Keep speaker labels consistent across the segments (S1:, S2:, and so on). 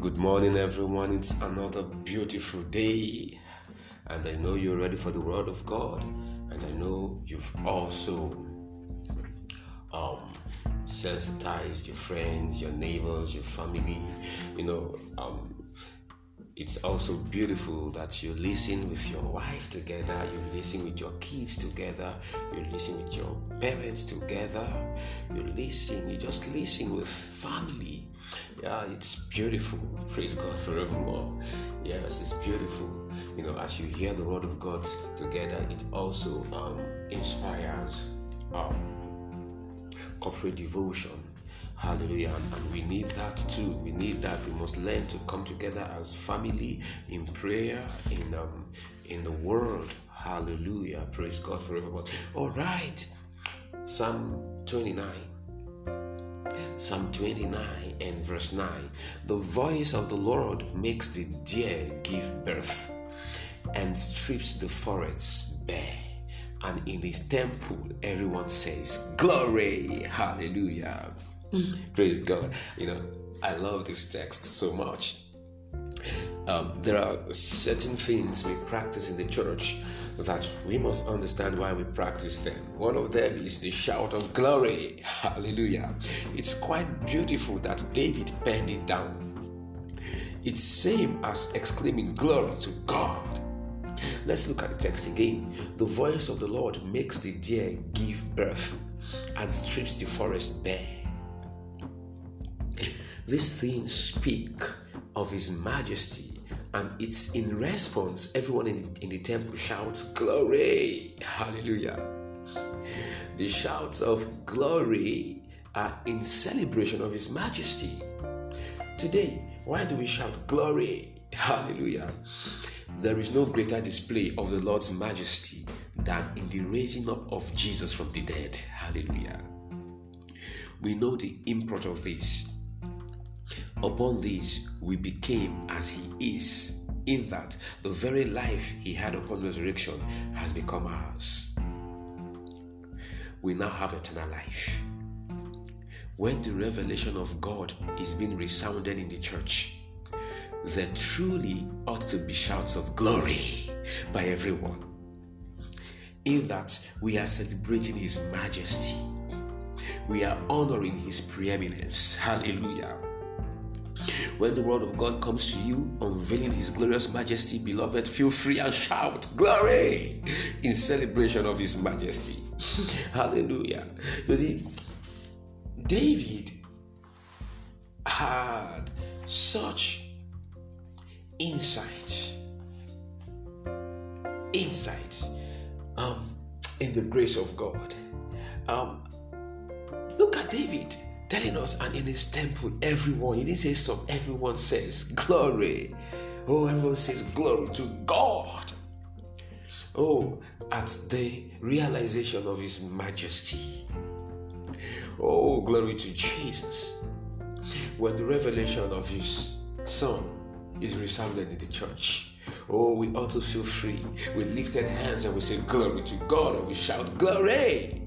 S1: Good morning, everyone. It's another beautiful day, and I know you're ready for the Word of God, and I know you've also um, sensitized your friends, your neighbors, your family. You know, um, it's also beautiful that you listen with your wife together, you listen with your kids together, you listen with your parents together, you listen, you just listen with family. Yeah, it's beautiful. Praise God forevermore. Yes, it's beautiful. You know, as you hear the word of God together, it also um, inspires um, corporate devotion Hallelujah. And we need that too. We need that. We must learn to come together as family in prayer, in um, in the world. Hallelujah. Praise God forevermore. All right. Psalm 29. Psalm 29 and verse 9. The voice of the Lord makes the deer give birth and strips the forests bare. And in his temple, everyone says, Glory! Hallelujah. Praise God. You know, I love this text so much. Um, there are certain things we practice in the church that we must understand why we practice them. One of them is the shout of glory. Hallelujah. It's quite beautiful that David penned it down. It's same as exclaiming glory to God. Let's look at the text again. The voice of the Lord makes the deer give birth and strips the forest bare. These things speak of His majesty, and it's in response, everyone in, in the temple shouts, Glory! Hallelujah! The shouts of glory are in celebration of His majesty. Today, why do we shout glory? Hallelujah! There is no greater display of the Lord's majesty than in the raising up of Jesus from the dead. Hallelujah. We know the import of this Upon this, we became as He is, in that the very life He had upon resurrection has become ours. We now have eternal life. When the revelation of God is being resounded in the church, there truly ought to be shouts of glory by everyone. In that we are celebrating His majesty, we are honoring His preeminence. Hallelujah when the word of God comes to you, unveiling His glorious majesty, beloved, feel free and shout, Glory! in celebration of His majesty. Hallelujah. You see, David had such insight, insight um, in the grace of God. Um, look at David telling us, and in his temple, everyone, he didn't say some, everyone says glory. Oh, everyone says glory to God. Oh, at the realization of his majesty. Oh, glory to Jesus. When the revelation of his son is resounded in the church. Oh, we ought to feel free. We lifted hands and we say glory to God and we shout glory.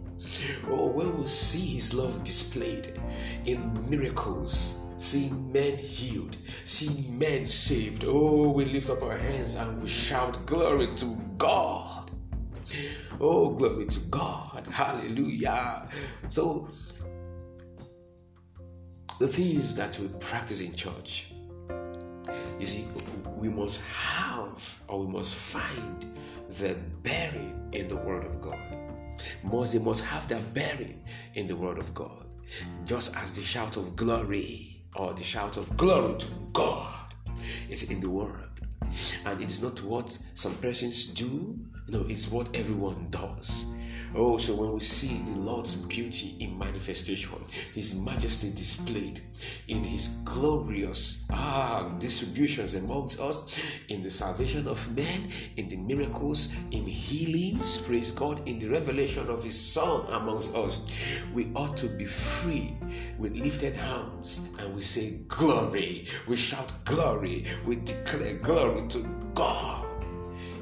S1: Oh, we see His love displayed in miracles, seeing men healed, seeing men saved, oh, we lift up our hands and we shout, Glory to God! Oh, glory to God! Hallelujah! So, the things that we practice in church, you see, we must have or we must find the bearing in the Word of God they must have their bearing in the word of God. Just as the shout of glory or the shout of glory to God is in the word. And it is not what some persons do, no, it's what everyone does. Oh, so when we see the Lord's beauty in manifestation, His majesty displayed in His glorious ah, distributions amongst us, in the salvation of men, in the miracles, in healings, praise God, in the revelation of His Son amongst us, we ought to be free with lifted hands and we say, Glory. We shout, Glory. We declare glory to God.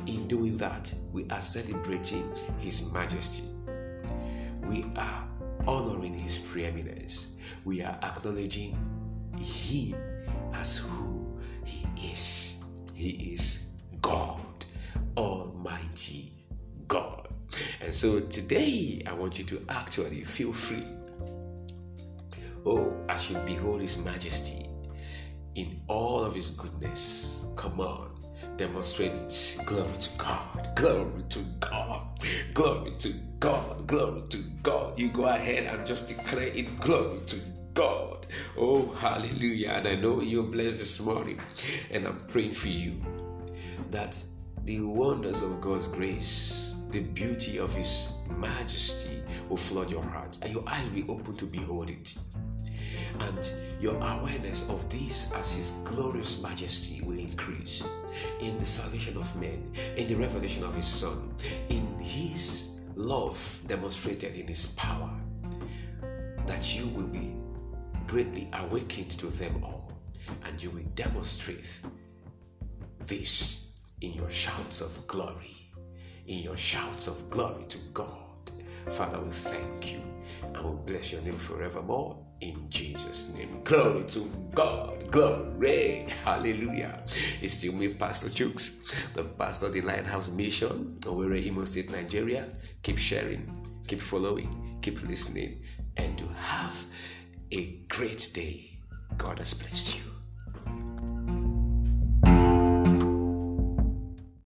S1: In doing that, we are celebrating His majesty. We are honoring His preeminence. We are acknowledging Him as who He is. He is God, Almighty God. And so today, I want you to actually feel free. Oh, as you behold His majesty in all of His goodness. Come on, demonstrate it. Glory to God. Glory to God. Glory to God. Glory to God. You go ahead and just declare it. Glory to God. Oh, hallelujah. And I know you're blessed this morning. And I'm praying for you that the wonders of God's grace, the beauty of His majesty will flood your heart and your eyes will be open to behold it. And your awareness of this as His glorious majesty will increase in the salvation of men, in the revelation of His Son, in His love demonstrated in His power, that you will be greatly awakened to them all, and you will demonstrate this in your shouts of glory, in your shouts of glory to God. Father, we thank you and we bless your name forevermore in Jesus' name. Glory to God. Glory. Hallelujah. It's still me, Pastor Chooks, the pastor of the Lighthouse Mission, Owerri, Imo State, Nigeria. Keep sharing, keep following, keep listening, and to have a great day. God has blessed you.